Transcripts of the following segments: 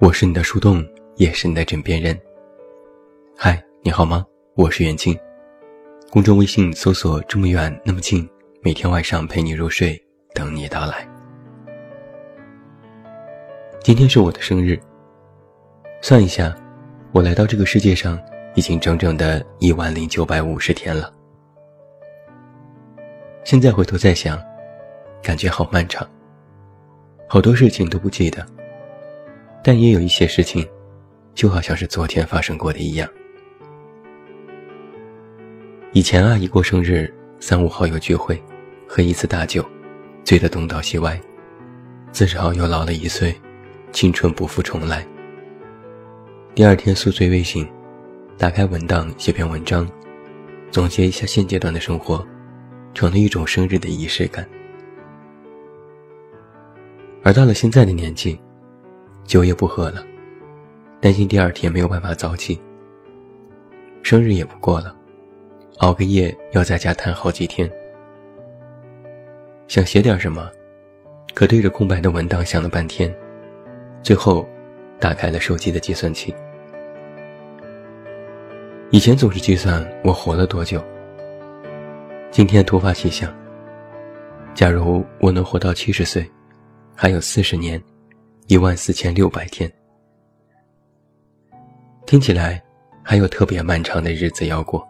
我是你的树洞，也是你的枕边人。嗨，你好吗？我是袁静。公众微信搜索“这么远那么近”，每天晚上陪你入睡，等你到来。今天是我的生日。算一下，我来到这个世界上已经整整的一万零九百五十天了。现在回头再想，感觉好漫长，好多事情都不记得。但也有一些事情，就好像是昨天发生过的一样。以前阿姨过生日，三五好友聚会，喝一次大酒，醉得东倒西歪，自嘲又老了一岁，青春不复重来。第二天宿醉未醒，打开文档写篇文章，总结一下现阶段的生活，成了一种生日的仪式感。而到了现在的年纪。酒也不喝了，担心第二天没有办法早起。生日也不过了，熬个夜要在家瘫好几天。想写点什么，可对着空白的文档想了半天，最后打开了手机的计算器。以前总是计算我活了多久，今天突发奇想，假如我能活到七十岁，还有四十年。一万四千六百天，听起来还有特别漫长的日子要过。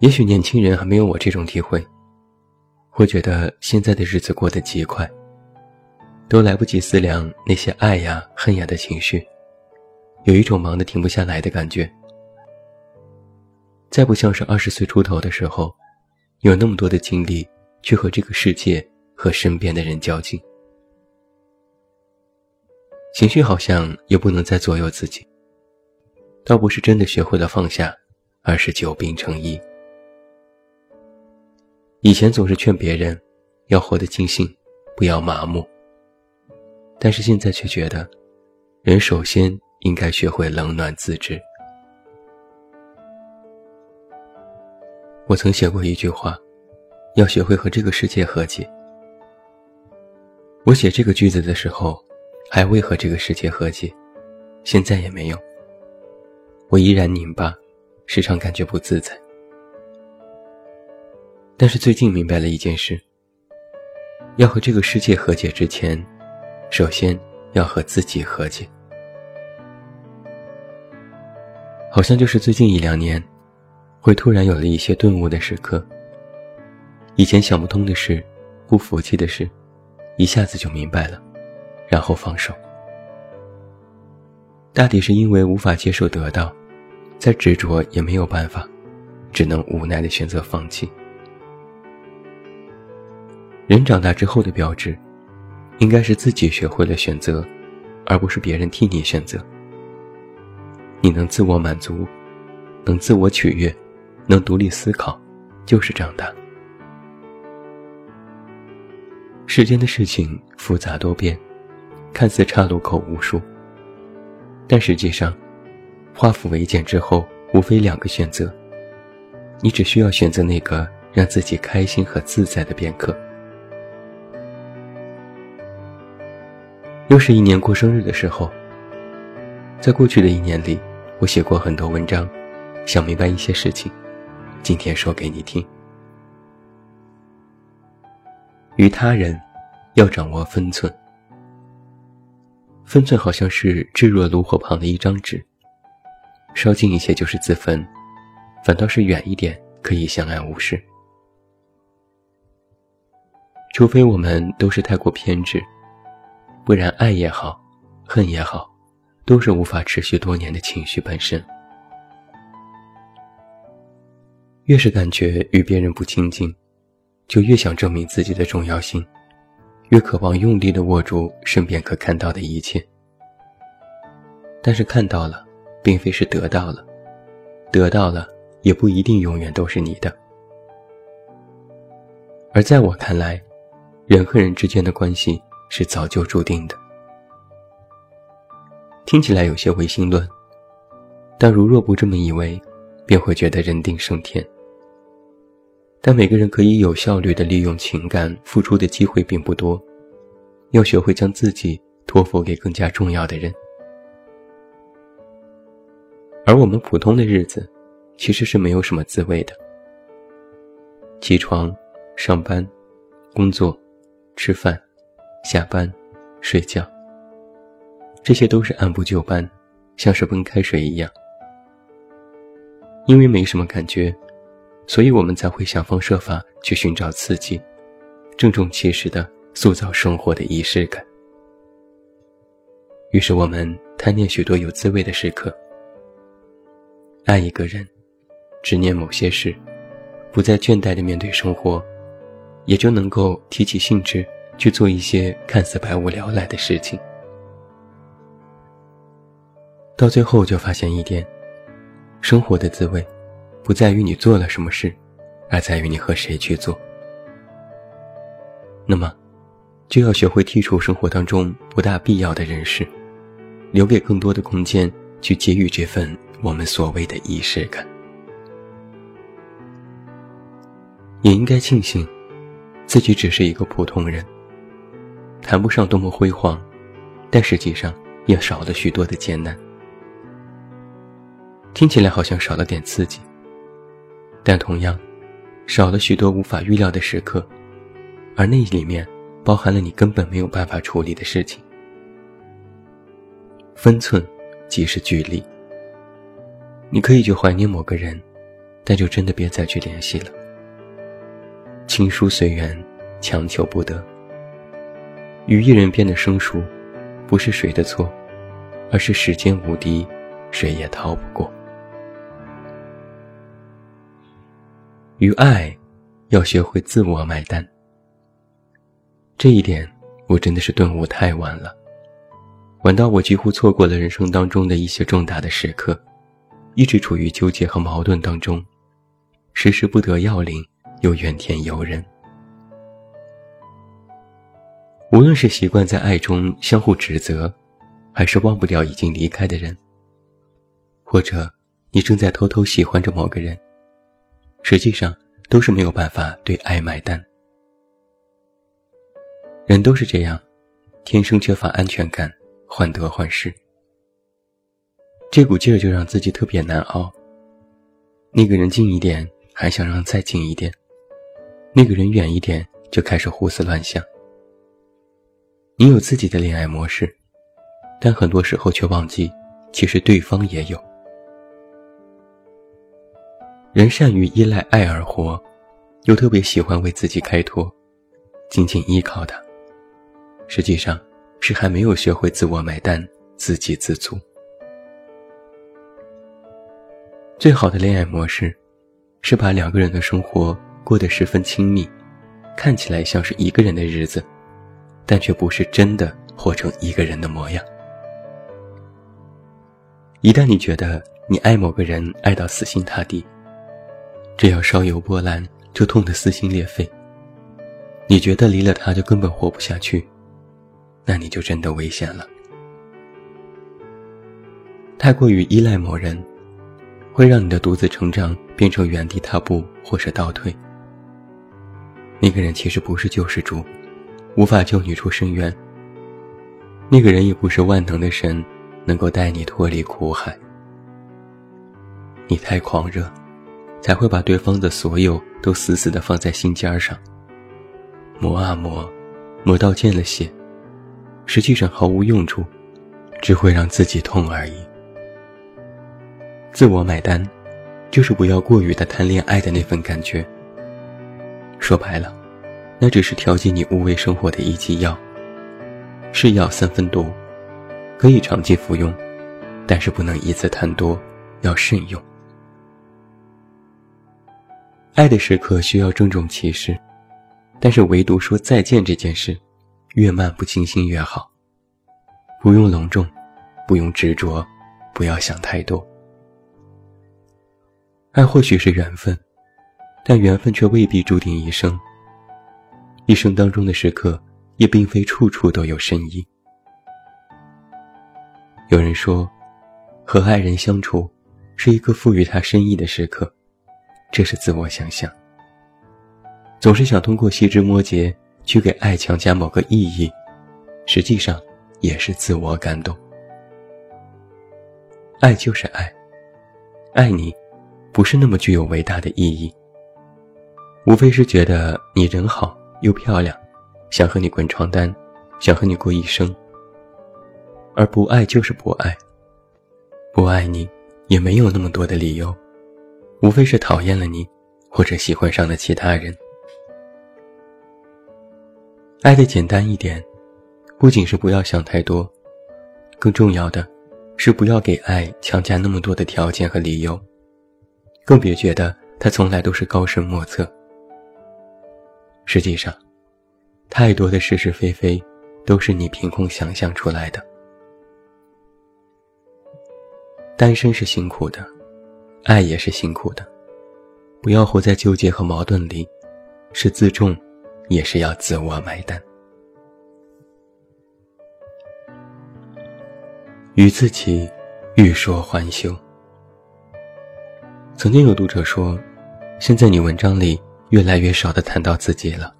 也许年轻人还没有我这种体会，会觉得现在的日子过得极快，都来不及思量那些爱呀、恨呀的情绪，有一种忙得停不下来的感觉。再不像是二十岁出头的时候，有那么多的精力去和这个世界。和身边的人交际，情绪好像也不能再左右自己。倒不是真的学会了放下，而是久病成医。以前总是劝别人要活得尽兴，不要麻木。但是现在却觉得，人首先应该学会冷暖自知。我曾写过一句话，要学会和这个世界和解。我写这个句子的时候，还未和这个世界和解，现在也没有。我依然拧巴，时常感觉不自在。但是最近明白了一件事：要和这个世界和解之前，首先要和自己和解。好像就是最近一两年，会突然有了一些顿悟的时刻。以前想不通的事，不服气的事。一下子就明白了，然后放手。大抵是因为无法接受得到，再执着也没有办法，只能无奈的选择放弃。人长大之后的标志，应该是自己学会了选择，而不是别人替你选择。你能自我满足，能自我取悦，能独立思考，就是长大。世间的事情复杂多变，看似岔路口无数，但实际上，化腐为简之后，无非两个选择。你只需要选择那个让自己开心和自在的片刻。又是一年过生日的时候，在过去的一年里，我写过很多文章，想明白一些事情，今天说给你听。与他人，要掌握分寸。分寸好像是置若炉火旁的一张纸，稍近一些就是自焚，反倒是远一点可以相安无事。除非我们都是太过偏执，不然爱也好，恨也好，都是无法持续多年的情绪本身。越是感觉与别人不亲近。就越想证明自己的重要性，越渴望用力的握住身边可看到的一切。但是看到了，并非是得到了，得到了也不一定永远都是你的。而在我看来，人和人之间的关系是早就注定的。听起来有些唯心论，但如若不这么以为，便会觉得人定胜天。但每个人可以有效率的利用情感付出的机会并不多，要学会将自己托付给更加重要的人。而我们普通的日子，其实是没有什么滋味的。起床、上班、工作、吃饭、下班、睡觉，这些都是按部就班，像是温开水一样。因为没什么感觉，所以我们才会想方设法去寻找刺激，郑重其事的塑造生活的仪式感。于是我们贪念许多有滋味的时刻。爱一个人，执念某些事，不再倦怠的面对生活，也就能够提起兴致去做一些看似百无聊赖的事情。到最后就发现一点：生活的滋味，不在于你做了什么事，而在于你和谁去做。那么，就要学会剔除生活当中不大必要的人事，留给更多的空间去给予这份。我们所谓的仪式感，也应该庆幸自己只是一个普通人，谈不上多么辉煌，但实际上也少了许多的艰难。听起来好像少了点刺激，但同样少了许多无法预料的时刻，而那里面包含了你根本没有办法处理的事情。分寸即是距离。你可以去怀念某个人，但就真的别再去联系了。情疏随缘，强求不得。与一人变得生疏，不是谁的错，而是时间无敌，谁也逃不过。与爱，要学会自我买单。这一点，我真的是顿悟太晚了，晚到我几乎错过了人生当中的一些重大的时刻。一直处于纠结和矛盾当中，时时不得要领，又怨天尤人。无论是习惯在爱中相互指责，还是忘不掉已经离开的人，或者你正在偷偷喜欢着某个人，实际上都是没有办法对爱买单。人都是这样，天生缺乏安全感，患得患失。这股劲儿就让自己特别难熬。那个人近一点，还想让再近一点；那个人远一点，就开始胡思乱想。你有自己的恋爱模式，但很多时候却忘记，其实对方也有。人善于依赖爱而活，又特别喜欢为自己开脱，紧紧依靠他，实际上是还没有学会自我买单、自给自足。最好的恋爱模式，是把两个人的生活过得十分亲密，看起来像是一个人的日子，但却不是真的活成一个人的模样。一旦你觉得你爱某个人爱到死心塌地，只要稍有波澜就痛得撕心裂肺，你觉得离了他就根本活不下去，那你就真的危险了。太过于依赖某人。会让你的独自成长变成原地踏步或是倒退。那个人其实不是救世主，无法救你出深渊。那个人也不是万能的神，能够带你脱离苦海。你太狂热，才会把对方的所有都死死地放在心尖上，磨啊磨，磨到见了血，实际上毫无用处，只会让自己痛而已。自我买单，就是不要过于的贪恋爱的那份感觉。说白了，那只是调剂你无为生活的一剂药。是药三分毒，可以长期服用，但是不能一次贪多，要慎用。爱的时刻需要郑重其事，但是唯独说再见这件事，越漫不经心越好。不用隆重，不用执着，不要想太多。爱或许是缘分，但缘分却未必注定一生。一生当中的时刻，也并非处处都有深意。有人说，和爱人相处，是一个赋予他深意的时刻，这是自我想象。总是想通过细枝末节去给爱强加某个意义，实际上也是自我感动。爱就是爱，爱你，不是那么具有伟大的意义。无非是觉得你人好又漂亮，想和你滚床单，想和你过一生。而不爱就是不爱，不爱你也没有那么多的理由，无非是讨厌了你，或者喜欢上了其他人。爱的简单一点，不仅是不要想太多，更重要的是不要给爱强加那么多的条件和理由，更别觉得它从来都是高深莫测。实际上，太多的是是非非，都是你凭空想象出来的。单身是辛苦的，爱也是辛苦的，不要活在纠结和矛盾里，是自重，也是要自我买单。与自己欲说还休。曾经有读者说，现在你文章里。越来越少的谈到自己了。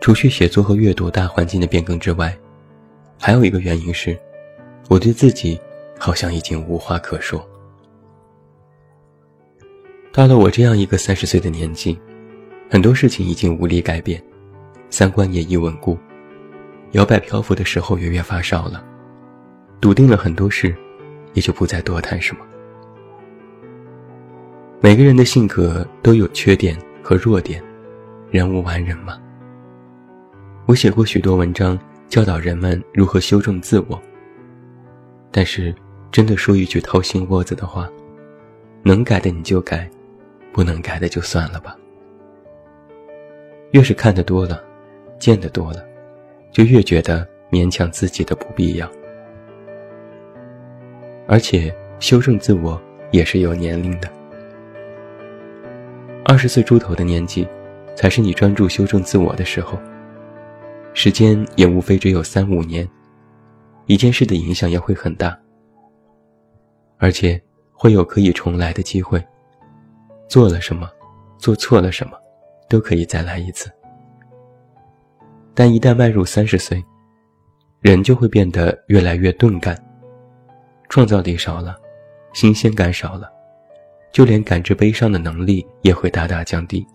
除去写作和阅读大环境的变更之外，还有一个原因是，我对自己好像已经无话可说。到了我这样一个三十岁的年纪，很多事情已经无力改变，三观也已稳固，摇摆漂浮的时候也越发少了，笃定了很多事，也就不再多谈什么。每个人的性格都有缺点和弱点，人无完人嘛。我写过许多文章，教导人们如何修正自我。但是，真的说一句掏心窝子的话，能改的你就改，不能改的就算了吧。越是看得多了，见得多了，就越觉得勉强自己的不必要。而且，修正自我也是有年龄的。二十岁出头的年纪，才是你专注修正自我的时候。时间也无非只有三五年，一件事的影响也会很大，而且会有可以重来的机会。做了什么，做错了什么，都可以再来一次。但一旦迈入三十岁，人就会变得越来越钝感，创造力少了，新鲜感少了。就连感知悲伤的能力也会大大降低，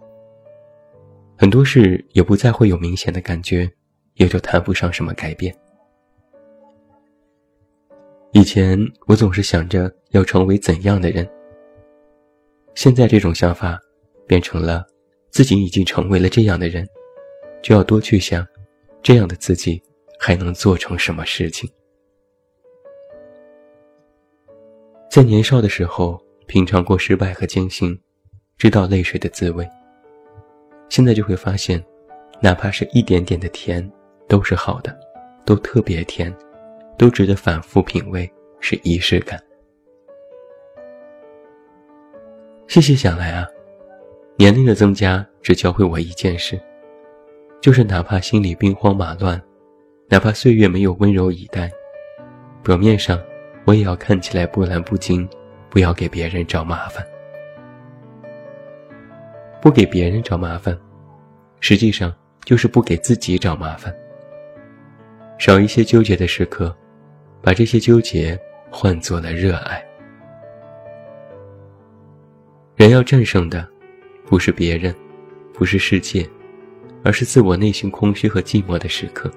很多事也不再会有明显的感觉，也就谈不上什么改变。以前我总是想着要成为怎样的人，现在这种想法变成了自己已经成为了这样的人，就要多去想，这样的自己还能做成什么事情。在年少的时候。品尝过失败和艰辛，知道泪水的滋味。现在就会发现，哪怕是一点点的甜，都是好的，都特别甜，都值得反复品味，是仪式感。细细想来啊，年龄的增加只教会我一件事，就是哪怕心里兵荒马乱，哪怕岁月没有温柔以待，表面上我也要看起来波澜不惊。不要给别人找麻烦，不给别人找麻烦，实际上就是不给自己找麻烦。少一些纠结的时刻，把这些纠结换作了热爱。人要战胜的，不是别人，不是世界，而是自我内心空虚和寂寞的时刻。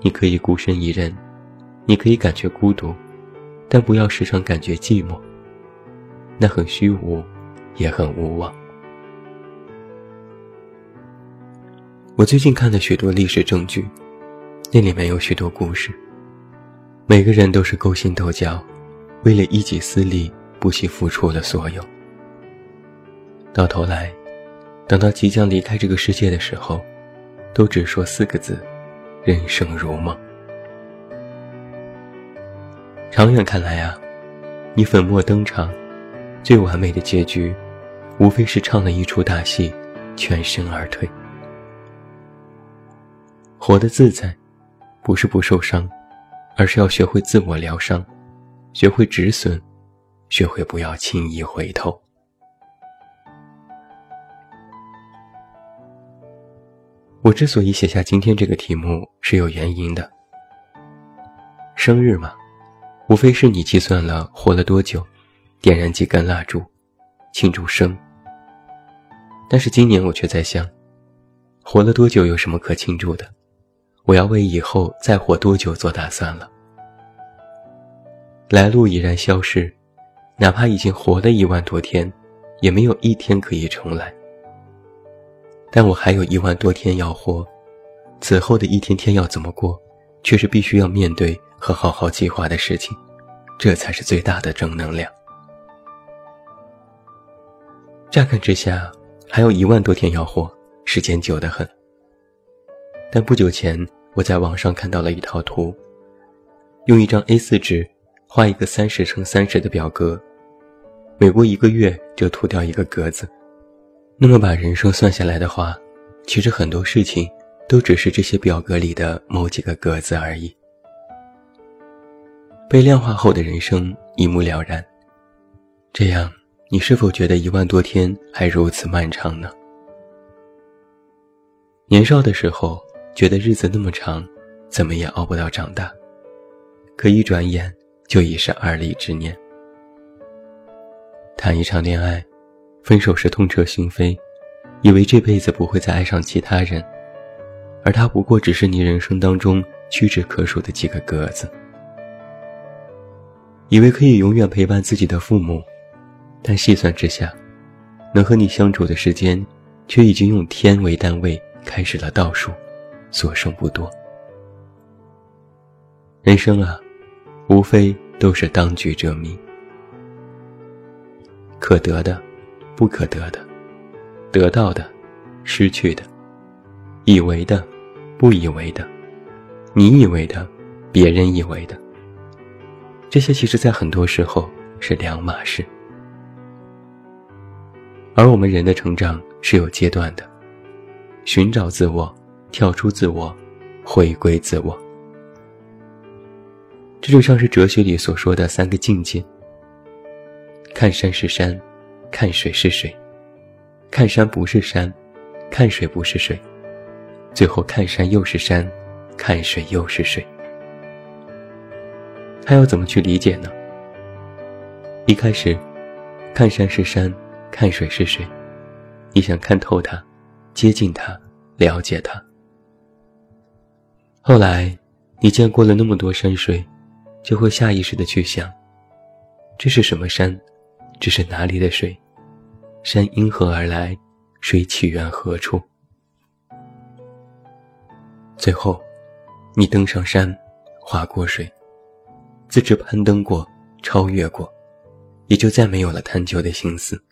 你可以孤身一人，你可以感觉孤独。但不要时常感觉寂寞，那很虚无，也很无望。我最近看了许多历史证据，那里面有许多故事。每个人都是勾心斗角，为了一己私利，不惜付出了所有。到头来，等到即将离开这个世界的时候，都只说四个字：人生如梦。长远看来啊，你粉墨登场，最完美的结局，无非是唱了一出大戏，全身而退。活得自在，不是不受伤，而是要学会自我疗伤，学会止损，学会不要轻易回头。我之所以写下今天这个题目是有原因的。生日嘛，无非是你计算了活了多久，点燃几根蜡烛，庆祝生。但是今年我却在想，活了多久有什么可庆祝的？我要为以后再活多久做打算了。来路已然消逝，哪怕已经活了一万多天，也没有一天可以重来。但我还有一万多天要活，此后的一天天要怎么过，却是必须要面对和好好计划的事情，这才是最大的正能量。乍看之下，还有一万多天要活，时间久得很。但不久前，我在网上看到了一套图，用一张 A4 纸画一个三十乘三十的表格，每过一个月就涂掉一个格子。那么把人生算下来的话，其实很多事情都只是这些表格里的某几个格子而已。被量化后的人生一目了然。这样，你是否觉得一万多天还如此漫长呢？年少的时候觉得日子那么长，怎么也熬不到长大，可一转眼就已是而立之年。谈一场恋爱。分手时痛彻心扉，以为这辈子不会再爱上其他人，而他不过只是你人生当中屈指可数的几个格子。以为可以永远陪伴自己的父母，但细算之下，能和你相处的时间，却已经用天为单位开始了倒数，所剩不多。人生啊，无非都是当局者迷，可得的。不可得的，得到的，失去的，以为的，不以为的，你以为的，别人以为的，这些其实在很多时候是两码事。而我们人的成长是有阶段的，寻找自我，跳出自我，回归自我。这就像是哲学里所说的三个境界：看山是山。看水是水，看山不是山，看水不是水，最后看山又是山，看水又是水。他要怎么去理解呢？一开始，看山是山，看水是水，你想看透它，接近它，了解它。后来，你见过了那么多山水，就会下意识的去想，这是什么山？这是哪里的水？山因何而来？水起源何处？最后，你登上山，划过水，自知攀登过，超越过，也就再没有了探究的心思。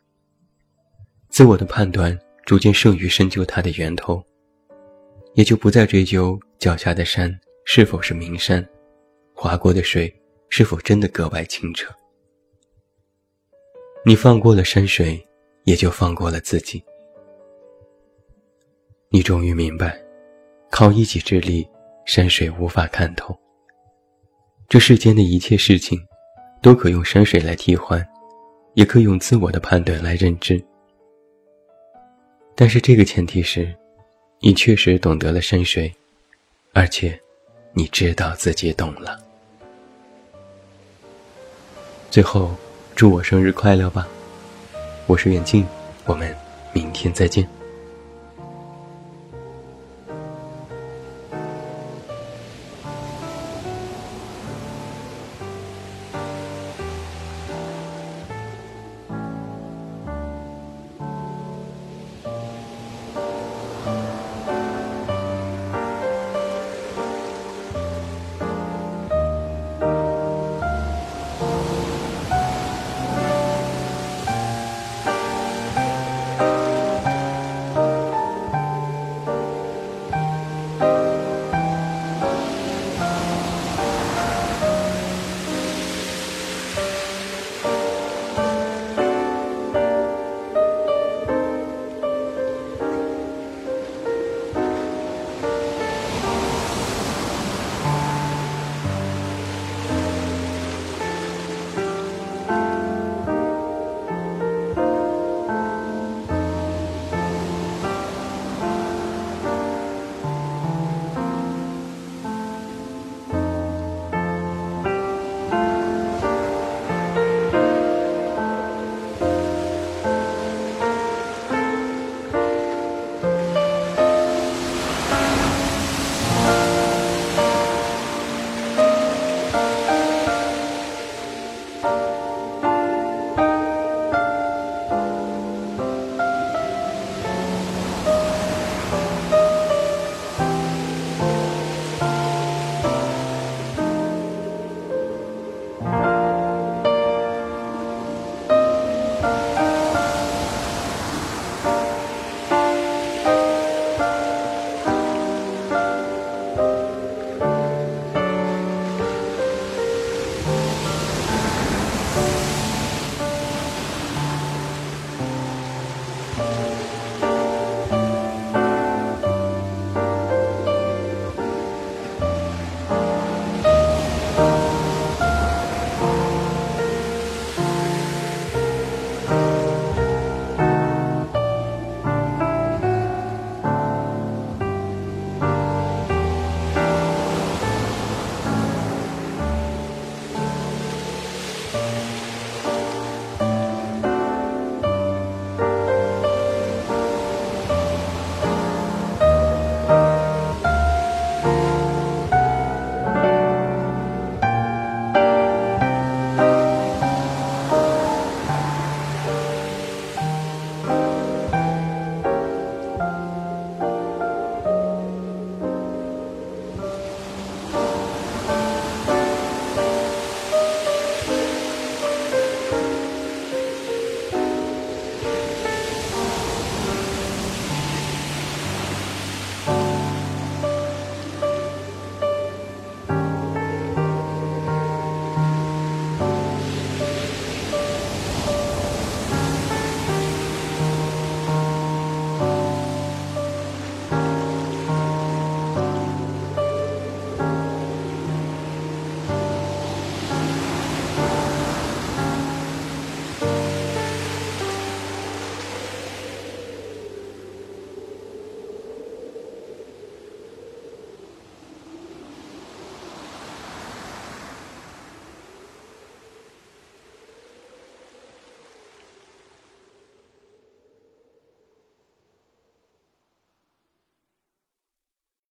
自我的判断逐渐胜于深究它的源头，也就不再追究脚下的山是否是名山，划过的水是否真的格外清澈。你放过了山水，也就放过了自己。你终于明白，靠一己之力，山水无法看透。这世间的一切事情，都可用山水来替换，也可用自我的判断来认知。但是这个前提是，你确实懂得了山水，而且，你知道自己懂了。最后。祝我生日快乐吧！我是远近，我们明天再见。